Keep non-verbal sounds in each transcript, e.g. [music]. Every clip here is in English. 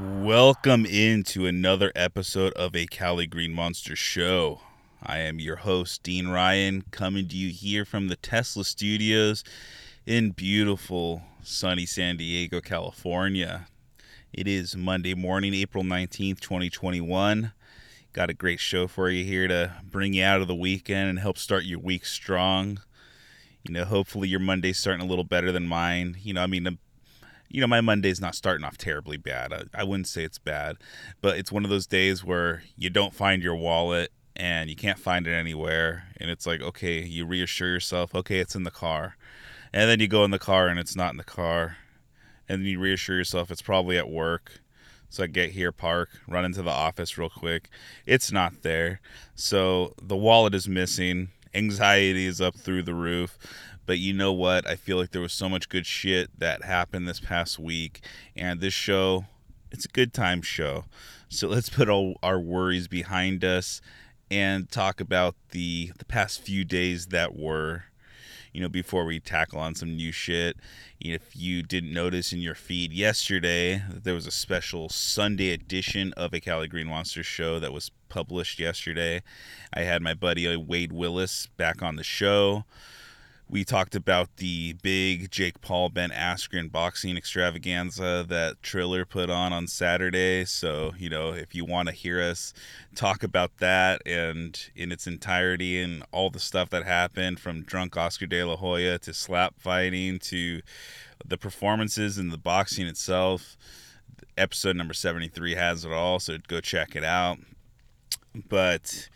Welcome into another episode of a Cali Green Monster show. I am your host, Dean Ryan, coming to you here from the Tesla studios in beautiful, sunny San Diego, California. It is Monday morning, April 19th, 2021. Got a great show for you here to bring you out of the weekend and help start your week strong. You know, hopefully your Monday's starting a little better than mine. You know, I mean, you know, my Monday's not starting off terribly bad. I, I wouldn't say it's bad, but it's one of those days where you don't find your wallet and you can't find it anywhere. And it's like, okay, you reassure yourself, okay, it's in the car. And then you go in the car and it's not in the car. And then you reassure yourself it's probably at work. So I get here, park, run into the office real quick. It's not there. So the wallet is missing. Anxiety is up through the roof. But you know what? I feel like there was so much good shit that happened this past week. And this show, it's a good time show. So let's put all our worries behind us and talk about the the past few days that were you know before we tackle on some new shit if you didn't notice in your feed yesterday there was a special sunday edition of a cali green monster show that was published yesterday i had my buddy uh, wade willis back on the show we talked about the big Jake Paul Ben Askren boxing extravaganza that Triller put on on Saturday. So, you know, if you want to hear us talk about that and in its entirety and all the stuff that happened from drunk Oscar De La Hoya to slap fighting to the performances and the boxing itself, episode number 73 has it all. So go check it out. But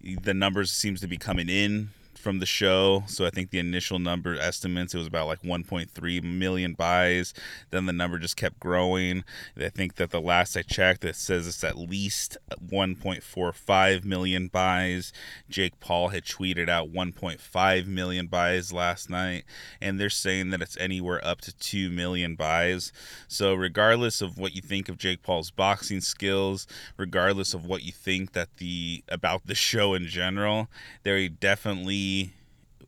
the numbers seems to be coming in from the show. So I think the initial number estimates it was about like 1.3 million buys. Then the number just kept growing. I think that the last I checked, it says it's at least 1.45 million buys. Jake Paul had tweeted out 1.5 million buys last night, and they're saying that it's anywhere up to 2 million buys. So regardless of what you think of Jake Paul's boxing skills, regardless of what you think that the about the show in general, they definitely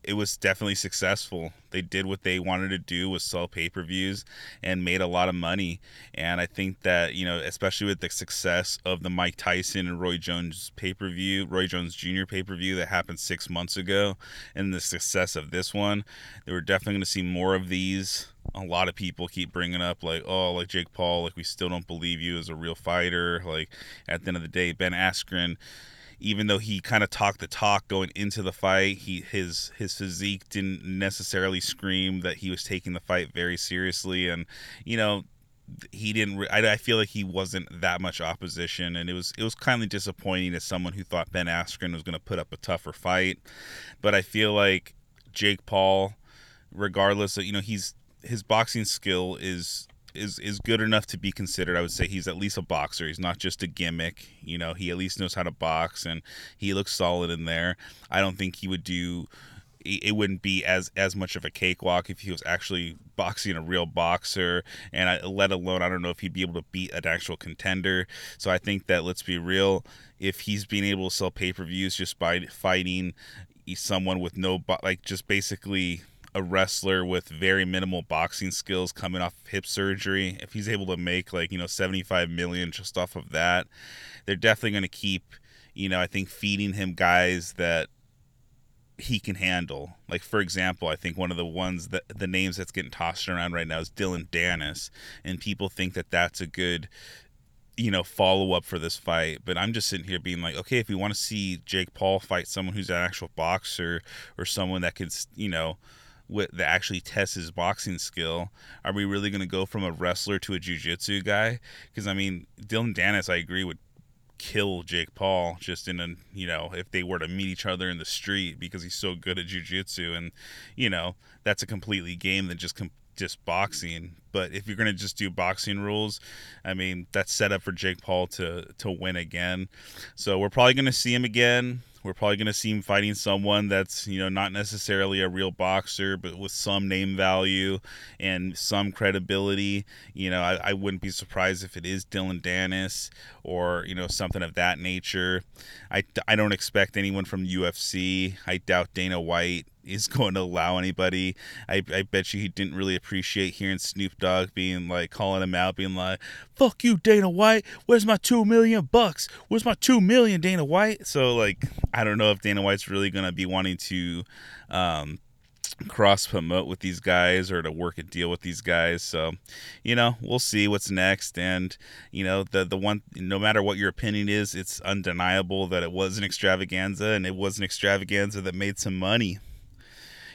it was definitely successful. They did what they wanted to do was sell pay-per-views and made a lot of money. And I think that, you know, especially with the success of the Mike Tyson and Roy Jones pay-per-view, Roy Jones Jr. pay-per-view that happened 6 months ago and the success of this one, they were definitely going to see more of these. A lot of people keep bringing up like, oh, like Jake Paul, like we still don't believe you as a real fighter. Like at the end of the day, Ben Askren even though he kind of talked the talk going into the fight, he his his physique didn't necessarily scream that he was taking the fight very seriously, and you know he didn't. I, I feel like he wasn't that much opposition, and it was it was kind of disappointing as someone who thought Ben Askren was going to put up a tougher fight, but I feel like Jake Paul, regardless of you know he's his boxing skill is is is good enough to be considered. I would say he's at least a boxer. He's not just a gimmick. You know, he at least knows how to box, and he looks solid in there. I don't think he would do. It wouldn't be as as much of a cakewalk if he was actually boxing a real boxer, and I, let alone I don't know if he'd be able to beat an actual contender. So I think that let's be real, if he's being able to sell pay per views just by fighting someone with no like just basically a wrestler with very minimal boxing skills coming off hip surgery, if he's able to make like, you know, 75 million just off of that, they're definitely going to keep, you know, I think feeding him guys that he can handle. Like for example, I think one of the ones that the names that's getting tossed around right now is Dillon Danis, and people think that that's a good you know follow up for this fight but i'm just sitting here being like okay if we want to see jake paul fight someone who's an actual boxer or someone that could you know with, that actually tests his boxing skill. Are we really going to go from a wrestler to a jiu-jitsu guy? Because I mean, Dillon Danis, I agree would kill Jake Paul just in a you know if they were to meet each other in the street because he's so good at jiu-jitsu and you know that's a completely game than just com- just boxing but if you're going to just do boxing rules i mean that's set up for jake paul to to win again so we're probably going to see him again we're probably going to see him fighting someone that's, you know, not necessarily a real boxer, but with some name value and some credibility. You know, I, I wouldn't be surprised if it is Dillon Danis or, you know, something of that nature. I, I don't expect anyone from UFC. I doubt Dana White is [laughs] going to allow anybody. I, I bet you he didn't really appreciate hearing Snoop Dogg being like calling him out, being like, "Fuck you, Dana White. Where's my two million bucks? Where's my two million, Dana White?" So like, I don't know if Dana White's really gonna be wanting to. Um, cross promote with these guys or to work a deal with these guys. So, you know, we'll see what's next. And you know, the the one, no matter what your opinion is, it's undeniable that it was an extravaganza, and it was an extravaganza that made some money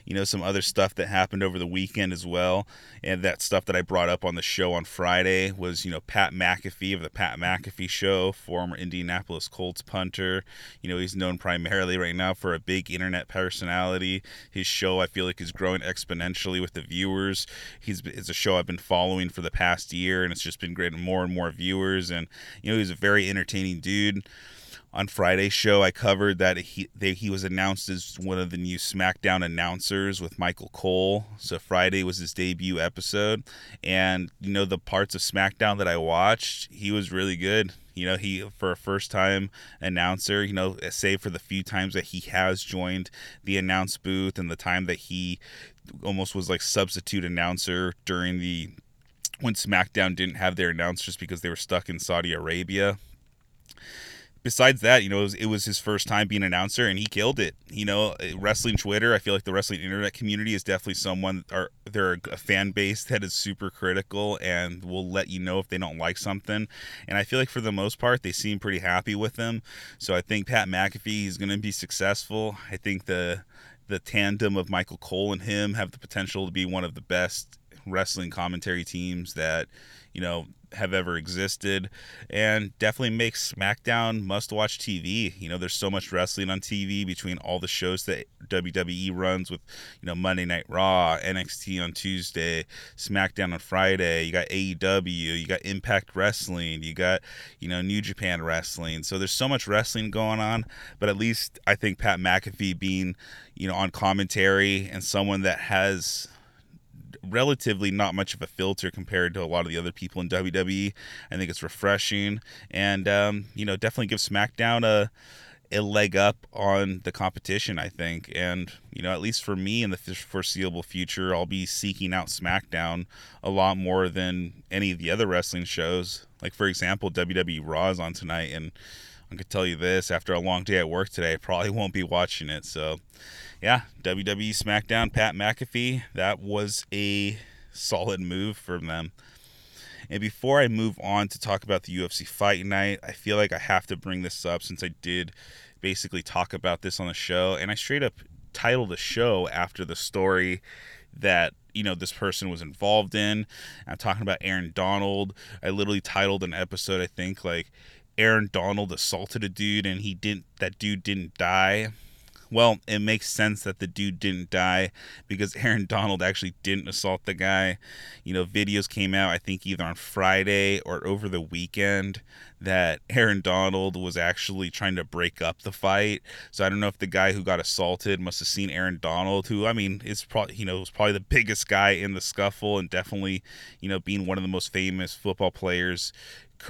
you know, some other stuff that happened over the weekend as well. And that stuff that I brought up on the show on Friday was, you know, Pat McAfee of the Pat McAfee Show, former Indianapolis Colts punter. You know, he's known primarily right now for a big internet personality. His show, I feel like, is growing exponentially with the viewers. He's it's a show I've been following for the past year, and it's just been getting more and more viewers. And you know, he's a very entertaining dude on Friday's show, I covered that he he was announced as one of the new SmackDown announcers with Michael Cole. So Friday was his debut episode, and you know the parts of SmackDown that I watched, he was really good. You know, he for a first time announcer, you know, save for the few times that he has joined the announce booth and the time that he almost was like substitute announcer during the when SmackDown didn't have their announcers because they were stuck in Saudi Arabia besides that, you know, it was, it was, his first time being an announcer and he killed it. You know, uh, wrestling Twitter, I feel like the wrestling internet community is definitely someone, or they're a fan base that is super critical and will let you know if they don't like something. And I feel like for the most part, they seem pretty happy with him. So I think Pat McAfee is going to be successful. I think the the tandem of Michael Cole and him have the potential to be one of the best wrestling commentary teams that you know have ever existed and definitely makes SmackDown must watch TV. You know, there's so much wrestling on TV between all the shows that WWE runs with, you know, Monday Night Raw, NXT on Tuesday, SmackDown on Friday. You got AEW, you got Impact Wrestling, you got, you know, New Japan Wrestling. So there's so much wrestling going on, but at least I think Pat McAfee being, you know, on commentary and someone that has relatively not much of a filter compared to a lot of the other people in WWE. I think it's refreshing, and um, you know, definitely give SmackDown a a leg up on the competition, I think. And, you know, at least for me in the foreseeable future, I'll be seeking out SmackDown a lot more than any of the other wrestling shows. Like, for example, WWE Raw is on tonight, and I can tell you this after a long day at work today, I probably [laughs] won't be watching it. So, yeah, WWE SmackDown, Pat McAfee, that was a solid move from them. And before I move on to talk about the UFC fight night, I feel like I have to bring this up since I did basically talk about this on the show. And I straight up titled the show after the story that you know this person was involved in. I'm talking about Aaron Donald. I literally titled an episode I think like Aaron Donald assaulted a dude and he didn't that dude didn't die well, it makes sense that the dude didn't die because [laughs] Aaron Donald actually didn't assault the guy. You know, videos came out, I think, either on Friday or over the weekend that [laughs] Aaron Donald was actually trying to break up the fight. So I don't know if the guy who got assaulted must have seen Aaron Donald, who I mean is probably you know was probably the [laughs] biggest guy in the scuffle and definitely you know being one of the most famous football players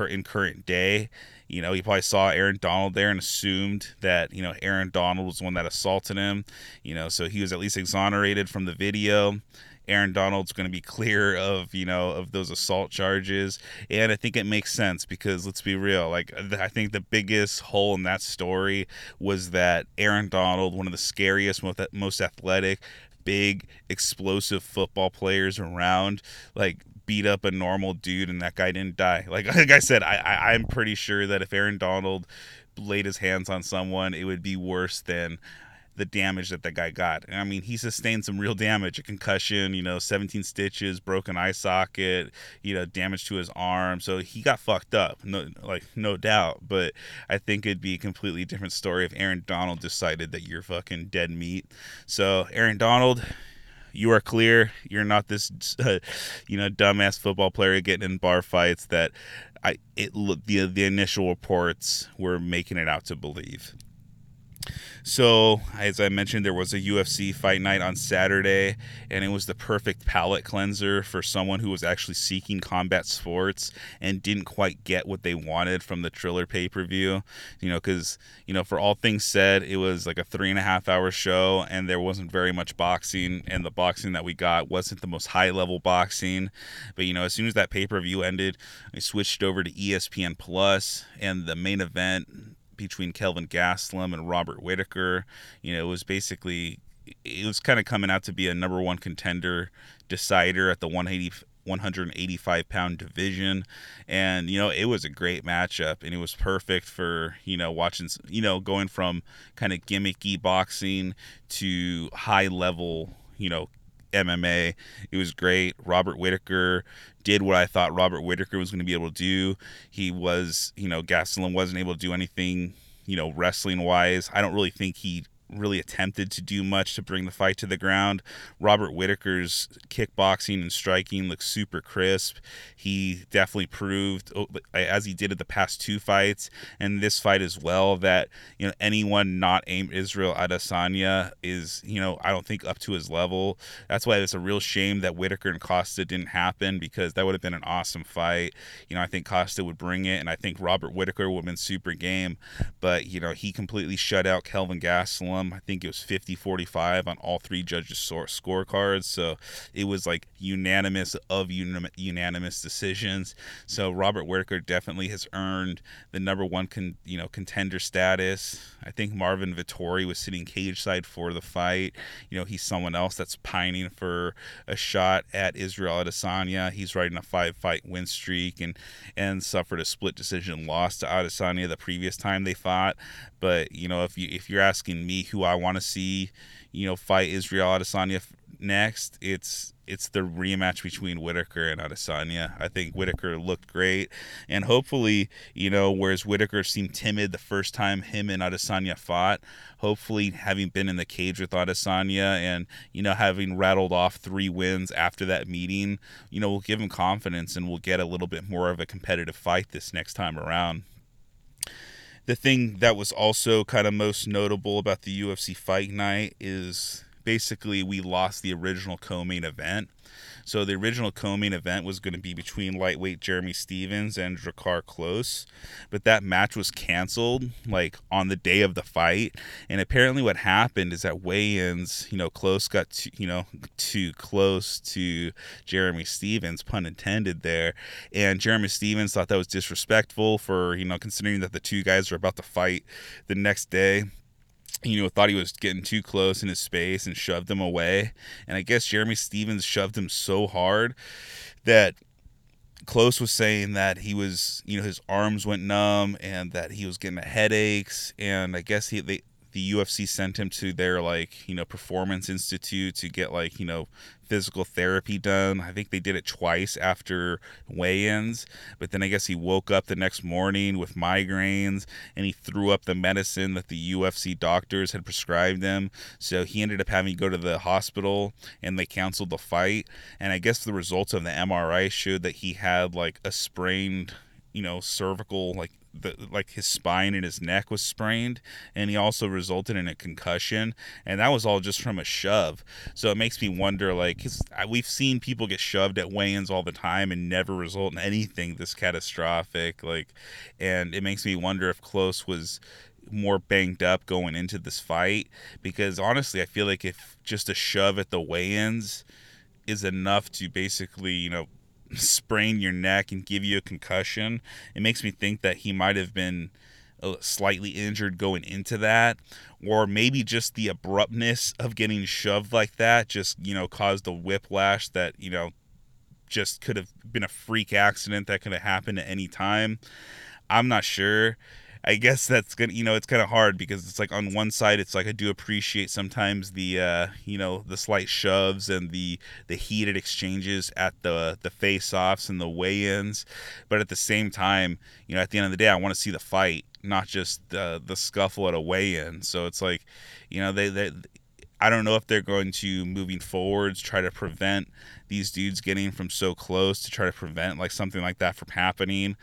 in current day you know, he probably saw Aaron Donald there and assumed that, you know, Aaron Donald was the one that assaulted him. You know, so he was at least exonerated from the video. Aaron Donald's going to be [laughs] clear of, you know, of those assault charges. And I think it makes sense because let's be real. Like, I think the biggest hole in that story was that Aaron Donald, one of the scariest, most athletic, big, explosive football players around, like, beat up a normal dude and that guy didn't die. Like [laughs] like I said, I, I I'm pretty sure that if Aaron Donald laid his hands on someone, it would be worse than the damage that the guy got. I mean, he sustained some real damage, a concussion, you know, 17 stitches, broken eye socket, you know, damage to his arm. So he got fucked up, no, like no doubt. But I think it'd be a completely different story if Aaron Donald decided that you're fucking dead meat. So Aaron Donald, you are clear. You're not this, uh, [laughs] you know, dumbass football player getting in bar fights that I it the the initial reports were making it out to believe. So, as I mentioned, there was a UFC fight night on Saturday, and it was the perfect palate cleanser for someone who was actually seeking combat sports and didn't quite get what they wanted from the Triller pay per view. You know, because, you know, for all things said, it was like a three and a half hour show, and there wasn't very much boxing, and the boxing that we got wasn't the most high level boxing. But, you know, as soon as that pay per view ended, I switched over to ESPN Plus, and the main event between Kelvin Gastelum and Robert Whitaker. You know, it was basically it was kind of coming out to be a number one contender decider at the 180 185 pound division and you know it was a great matchup and it was perfect for you know watching you know going from kind of gimmicky boxing to high level you know MMA. It was great. Robert Whitaker did what I thought Robert Whitaker was going to be able to do. He was, you know, Gastelum wasn't able to do anything, you know, wrestling wise. I don't really think he really attempted to do much to bring the fight to the ground. Robert Whitaker's kickboxing and striking looks super crisp. He definitely proved, oh, as he did at the past two fights and this fight as well, that you know anyone not aimed Israel Adesanya is you know I don't think up to his level. That's why it's a real shame that Whitaker and Costa didn't happen because that would have been an awesome fight. You know I think Costa would bring it, and I think Robert Whitaker would have been super game, but you know he completely shut out Kelvin Gastelum I think it was 50 45 on all three judges' scorecards. So it was like unanimous of unanimous decisions. So Robert Whitaker definitely has earned the number one con, you know contender status. I think Marvin Vettori was sitting cage side for the fight. You know, he's someone else that's pining for a shot at Israel Adesanya. He's riding a five fight win streak and and suffered a split decision loss to Adesanya the previous time they fought. But you know, if you if you're asking me who I want to see, you know, fight Israel Adesanya next, it's it's the rematch between Whitaker and Adesanya. I think Whitaker looked great, and hopefully, you know, whereas Whitaker seemed timid the first time him and Adesanya fought, hopefully having been in the cage with Adesanya and you know having rattled off three wins after that meeting, you know, will give him confidence and we'll get a little bit more of a competitive fight this next time around the thing that was also kind of most notable about the UFC fight night is basically we lost the original co-main event. So the original co-main event was going to be between lightweight Jeremy Stephens and Drakkar Klose, but that match was canceled like on the day of the fight. And apparently, what happened is that weigh-ins, you know, Klose got too, you know too close to Jeremy Stephens, pun intended there, and Jeremy Stephens thought that was disrespectful for you know considering that the two guys were about to fight the next day you know, thought he was getting too close in his space and shoved him away. And I guess Jeremy Stephens shoved him so hard that Klose was saying that he was, you know, his arms went numb and that he was getting headaches. And I guess he, they, the UFC sent him to their like you know performance institute to get like you know physical therapy done. I think they did it twice after weigh-ins, but then I guess he woke up the next morning with migraines and he threw up the medicine that the UFC doctors had prescribed him. So he ended up having to go to the hospital and they canceled the fight. And I guess the results of the MRI showed that he had like a sprained you know cervical like the like his spine and his neck was sprained and he also resulted in a concussion and that was all just from a shove. So it makes me wonder like cause we've seen people get shoved at weigh-ins all the time and never result in anything this catastrophic like and it makes me wonder if Klose was more banged up going into this fight because honestly I feel like if just a shove at the weigh-ins is enough to basically you know sprain your neck and give you a concussion, it makes me think that he might have been uh, slightly injured going into that or maybe just the abruptness of getting shoved like that just you know caused a whiplash that you know just could have been a freak accident that could have happened at any time. I'm not sure I guess that's gonna you know it's kind of hard because it's like on one side it's like I do appreciate sometimes the uh, you know the slight shoves and the the heated exchanges at the the face offs and the weigh-ins, but at the same time you know at the end of the day I want to see the fight not just the the scuffle at a weigh-in. So it's like you know they they I don't know if they're going to moving forwards try to prevent these dudes getting from so close to try to prevent like something like that from happening.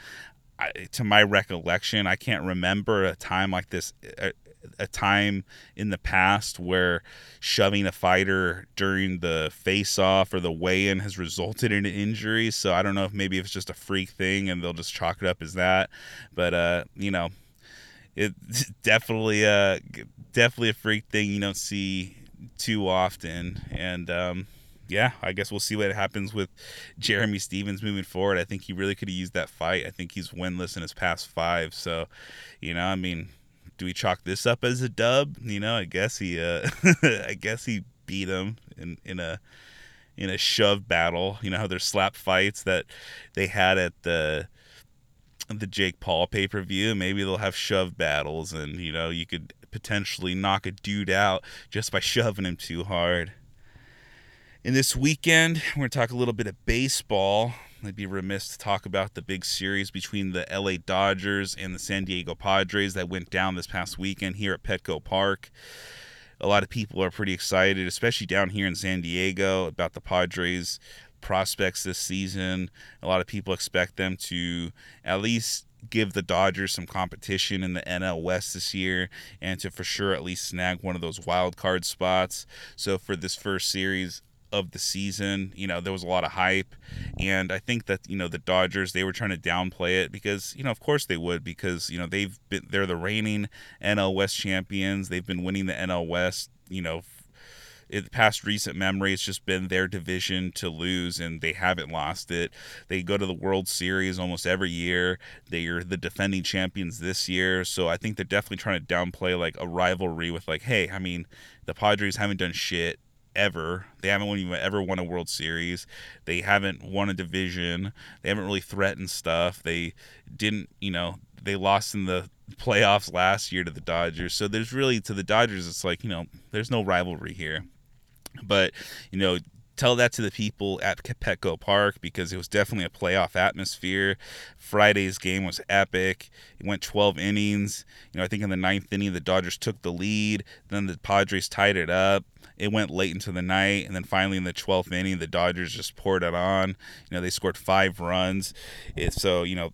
To my recollection, I can't remember a time like this uh, a time in the past where shoving a fighter during the face off or the weigh in has resulted in an injury. So I don't know if maybe if it's just a freak thing and they'll just chalk it up as that. But, uh, you know, it's [laughs] definitely, uh, definitely a freak thing you don't see too often. And, um, yeah, I guess we'll see what happens with Jeremy Stephens moving forward. I think he really could have used that fight. I think he's winless in his past five. So, you know, I mean, do we chalk this up as a dub? You know, I guess he, uh, [laughs] I guess he beat him in in a in a shove battle. You know how there's slap fights that they had at the the Jake Paul pay per view. Maybe they'll have shove battles, and you know you could potentially knock a dude out just by [laughs] shoving him too hard. In this weekend, we're going to talk a little bit of baseball. I'd be remiss to talk about the big series between the LA Dodgers and the San Diego Padres that went down this past weekend here at Petco Park. A lot of people are pretty excited, especially down here in San Diego, about the Padres prospects this season. A lot of people expect them to at least give the Dodgers some competition in the NL West this year and to for sure at least snag one of those wild card spots. So for this first series, of the season. You know, there was a lot of hype, and I think that you know the Dodgers they were trying to downplay it because you know of course they would because you know they've been they're the reigning NL West champions. They've been winning the NL West. You know. In the past recent memory, it's just been their division to lose, and they haven't lost it. They go to the World Series almost every year. They are the defending champions this year, so I think they're definitely trying to downplay like a rivalry with like, hey, I mean, the Padres haven't done shit ever. They haven't even ever won a World Series. They haven't won a division. They haven't really threatened stuff. They didn't, you know, they lost in the [laughs] playoffs last year to the Dodgers. So there's really to the Dodgers, it's like you know, there's no rivalry here. But you know, tell that to the people at Petco Park because it was definitely a playoff atmosphere. Friday's game was epic. It went 12 innings. You know, I think in the ninth inning the Dodgers took the lead. Then the Padres tied it up. It went late into the night, and then finally in the 12th inning, the Dodgers just poured it on. You know, they scored five runs. So you know,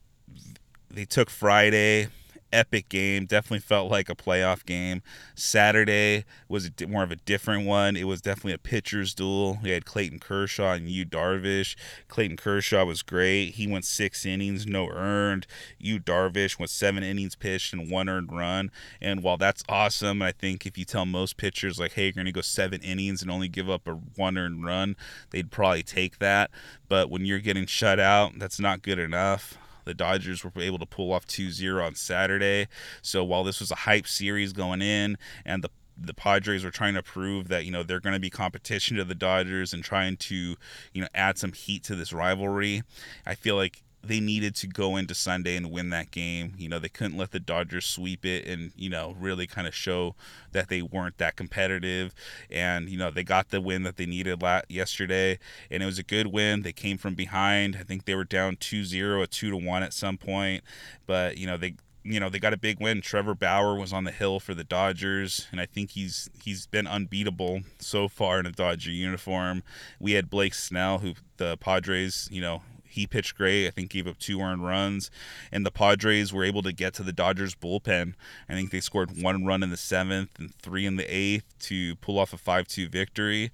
they took Friday epic game. Definitely felt like a playoff game. Saturday was more of a different one. It was definitely a pitcher's duel. We had Clayton Kershaw and Yu Darvish. Clayton Kershaw was great. He went six innings, no earned. Yu Darvish went seven innings pitched and one earned run. And while that's awesome, I think if you tell most pitchers like, "Hey, you're going to go seven innings and only give up a one earned run," they'd probably take that. But when you're getting shut out, that's not good enough. The Dodgers were able to pull off 2-0 on Saturday. So while this was a hype series going in and the the Padres were trying to prove that you know they're going to be competition to the Dodgers and trying to you know add some heat to this rivalry. I feel like they needed to go into Sunday and win that game. You know, they couldn't let the Dodgers sweep it and, you know, really kind of show that they weren't that competitive. And, you know, they got the win that they needed la- yesterday, and it was a good win. They came from behind. I think they were down 2 0, a 2 to 1 at some point. But, you know, they, you know they got a big win. Trevor Bauer was on the hill for the Dodgers, and I think he's he's been unbeatable so far in a Dodger uniform. We had Blake Snell, who the Padres, you know, he pitched great. I think gave up two earned runs, and the Padres were able to get to the Dodgers bullpen. I think they scored one run in the seventh and three in the eighth to pull off a five-two victory.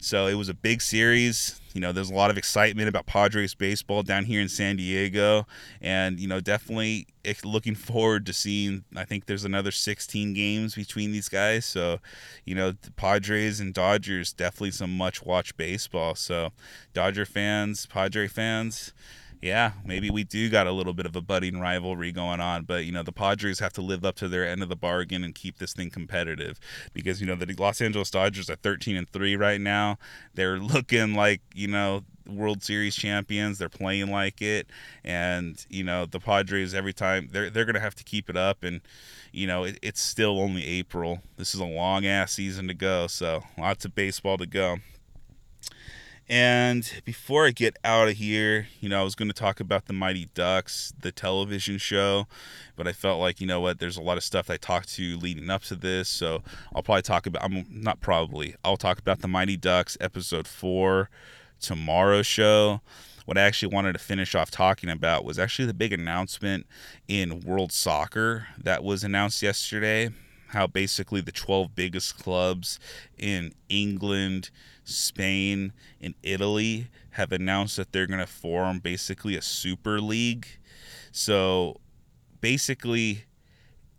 So it was a big series. You know, there's a lot of excitement about Padres baseball down here in San Diego, and you know, definitely looking forward to seeing. I think there's another 16 games between these guys, so you know, the Padres and Dodgers definitely some much watch baseball. So, Dodger fans, Padre fans, yeah, maybe we do got a little bit of a budding rivalry going on, but you know the Padres have to live up to their end of the bargain and keep this thing competitive because you know the Los Angeles Dodgers are 13 and 3 right now. They're [laughs] looking like, you know, World Series champions. They're playing like it, and you know the Padres every time they're they're gonna have to keep it up. And you know it, it's still only April. This is a long ass season to go, so lots of baseball to go. And before I get out of here, you know, I was going to talk about the Mighty Ducks, the television show, but I felt like, you know what, there's a lot of stuff I talked to leading up to this. So I'll probably talk about, I'm not probably, I'll talk about the Mighty Ducks episode four tomorrow show. What I actually wanted to finish off talking about was actually the big announcement in world soccer that was announced yesterday. How basically the 12 biggest clubs in England, Spain, and Italy have announced that they're going to form basically a super league. So basically,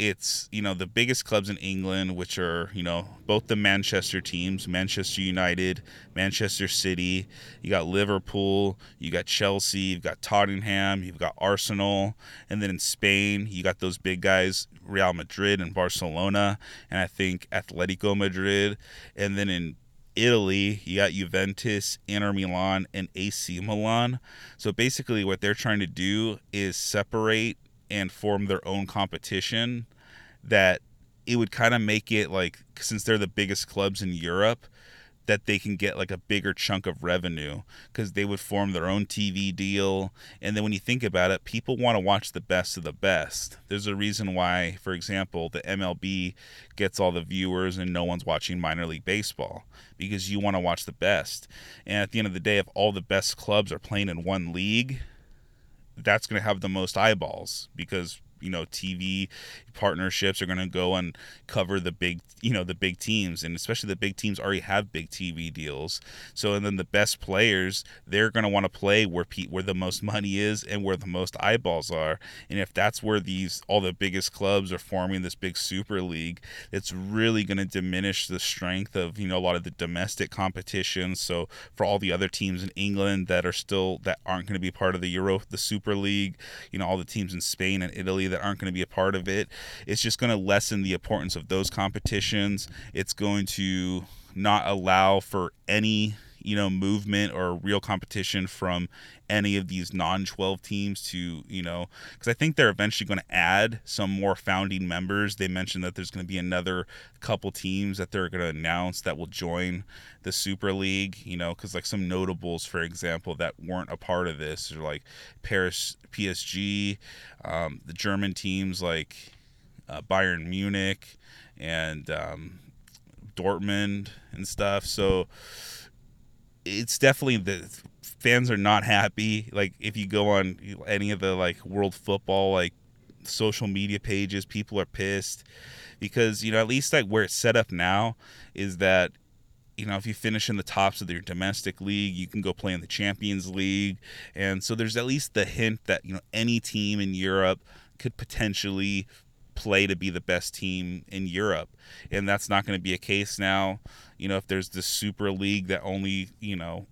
it's you know the biggest clubs in England, which are you know both the Manchester teams, Manchester United, Manchester City. You got Liverpool, you got Chelsea, you've got Tottenham, you've got Arsenal, and then in Spain you got those big guys, Real Madrid and Barcelona, and I think Atletico Madrid, and then in Italy, you got Juventus, Inter Milan, and AC Milan. So basically, what they're trying to do is separate and form their own competition that it would kind of make it like since they're the biggest clubs in Europe that they can get like a bigger chunk of revenue because they would form their own TV deal. And then when you think about it, people want to watch the best of the best. There's a reason why, for example, the MLB gets all the viewers and no one's watching minor league baseball because you want to watch the best. And at the end of the day, if all the best clubs are playing in one league, that's going to have the most eyeballs because you know TV partnerships are going to go and cover the big you know the big teams and especially the big teams already have big TV deals. So and then the best players they're going to want to play where pe- where the most money is and where the most eyeballs are. And if that's where these all the biggest clubs are forming this big super league it's really going to diminish the strength of you know a lot of the domestic competition. So for all the other teams in England that are still that aren't going to be part of the Euro the Super League you know all the teams in Spain and Italy that aren't going to be a part of it. It's just going to lessen the importance of those competitions. It's going to not allow for any you know movement or real competition from any of these non-12 teams to you know because i think they're eventually going to add some more founding members. They mentioned that there's going to be another couple teams that they're going to announce that will join the super league you know because like some notables for example that weren't a part of this are like paris psg um, the german teams like uh, bayern munich and um, dortmund and stuff. So it's definitely the fans are not happy. Like if you go on any of the like world football like social media pages, people are pissed because you know at least like where it's set up now is that you know if you finish in the tops of your domestic league, you can go play in the Champions League, and so there's at least the hint that you know any team in Europe could potentially play to be the best team in Europe. And that's not going to be a case now. You know, if there's this super league that only, you know,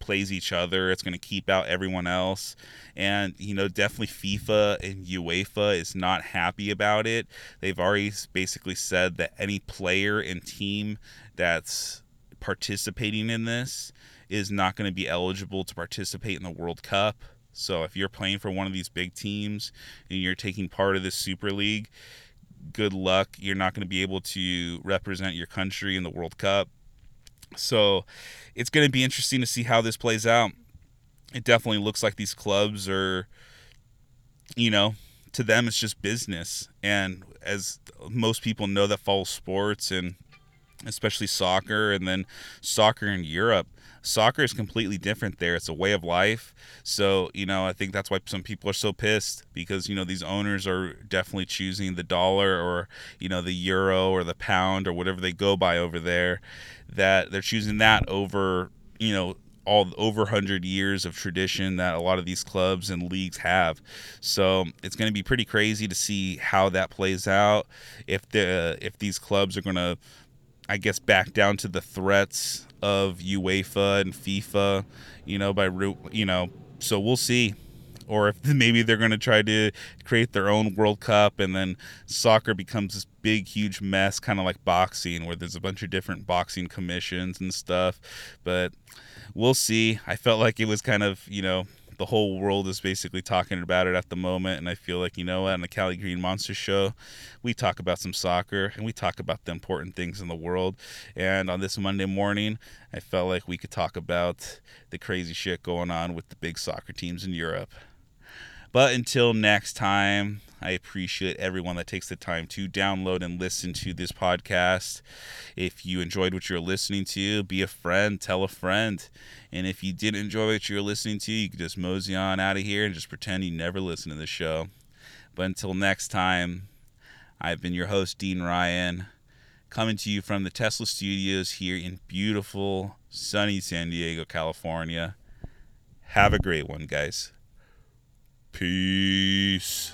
plays each other, it's going to keep out everyone else. And, you know, definitely FIFA and UEFA is not happy about it. They've already basically said that any player and team that's participating in this is not going to be eligible to participate in the World Cup. So if you're playing for one of these big teams and you're taking part of this Super League, good luck. You're not going to be able to represent your country in the World Cup. So it's going to be interesting to see how this plays out. It definitely looks like these clubs are, you know, to them it's just business. And as most people know that follow sports and especially soccer and then soccer in Europe, soccer is completely different there. It's a way of life. So, you know, I think that's why some people are so pissed because, you know, these owners are definitely choosing the dollar or, you know, the euro or the pound or whatever they go by over there, that they're choosing that over, you know, all over 100 years of tradition that a lot of these clubs and leagues have. So it's going to be pretty crazy to see how that plays out. If the if these clubs are going to, I guess, back down to the threats of UEFA and FIFA, you know, by root, you know, so we'll see. Or if [laughs] maybe they're going to try to create their own World Cup and then soccer becomes this big, huge mess, kind of like boxing, where there's a bunch of different boxing commissions and stuff. But we'll see. I felt like it was kind of, you know, the whole world is basically talking about it at the moment. And I feel like, you know what, on the Cali Green Monster Show, we talk about some soccer and we talk about the important things in the world. And on this Monday morning, I felt like we could talk about the crazy shit going on with the big soccer teams in Europe. But until next time, I appreciate everyone that takes the time to download and listen to this podcast. If you enjoyed what you're listening to, be a friend, tell a friend. And if you didn't enjoy what you're listening to, you can just mosey on out of here and just pretend you never listened to the show. But until next time, I've been your host, Dean Ryan, coming to you from the Tesla studios here in beautiful, sunny San Diego, California. Have a great one, guys. Peace.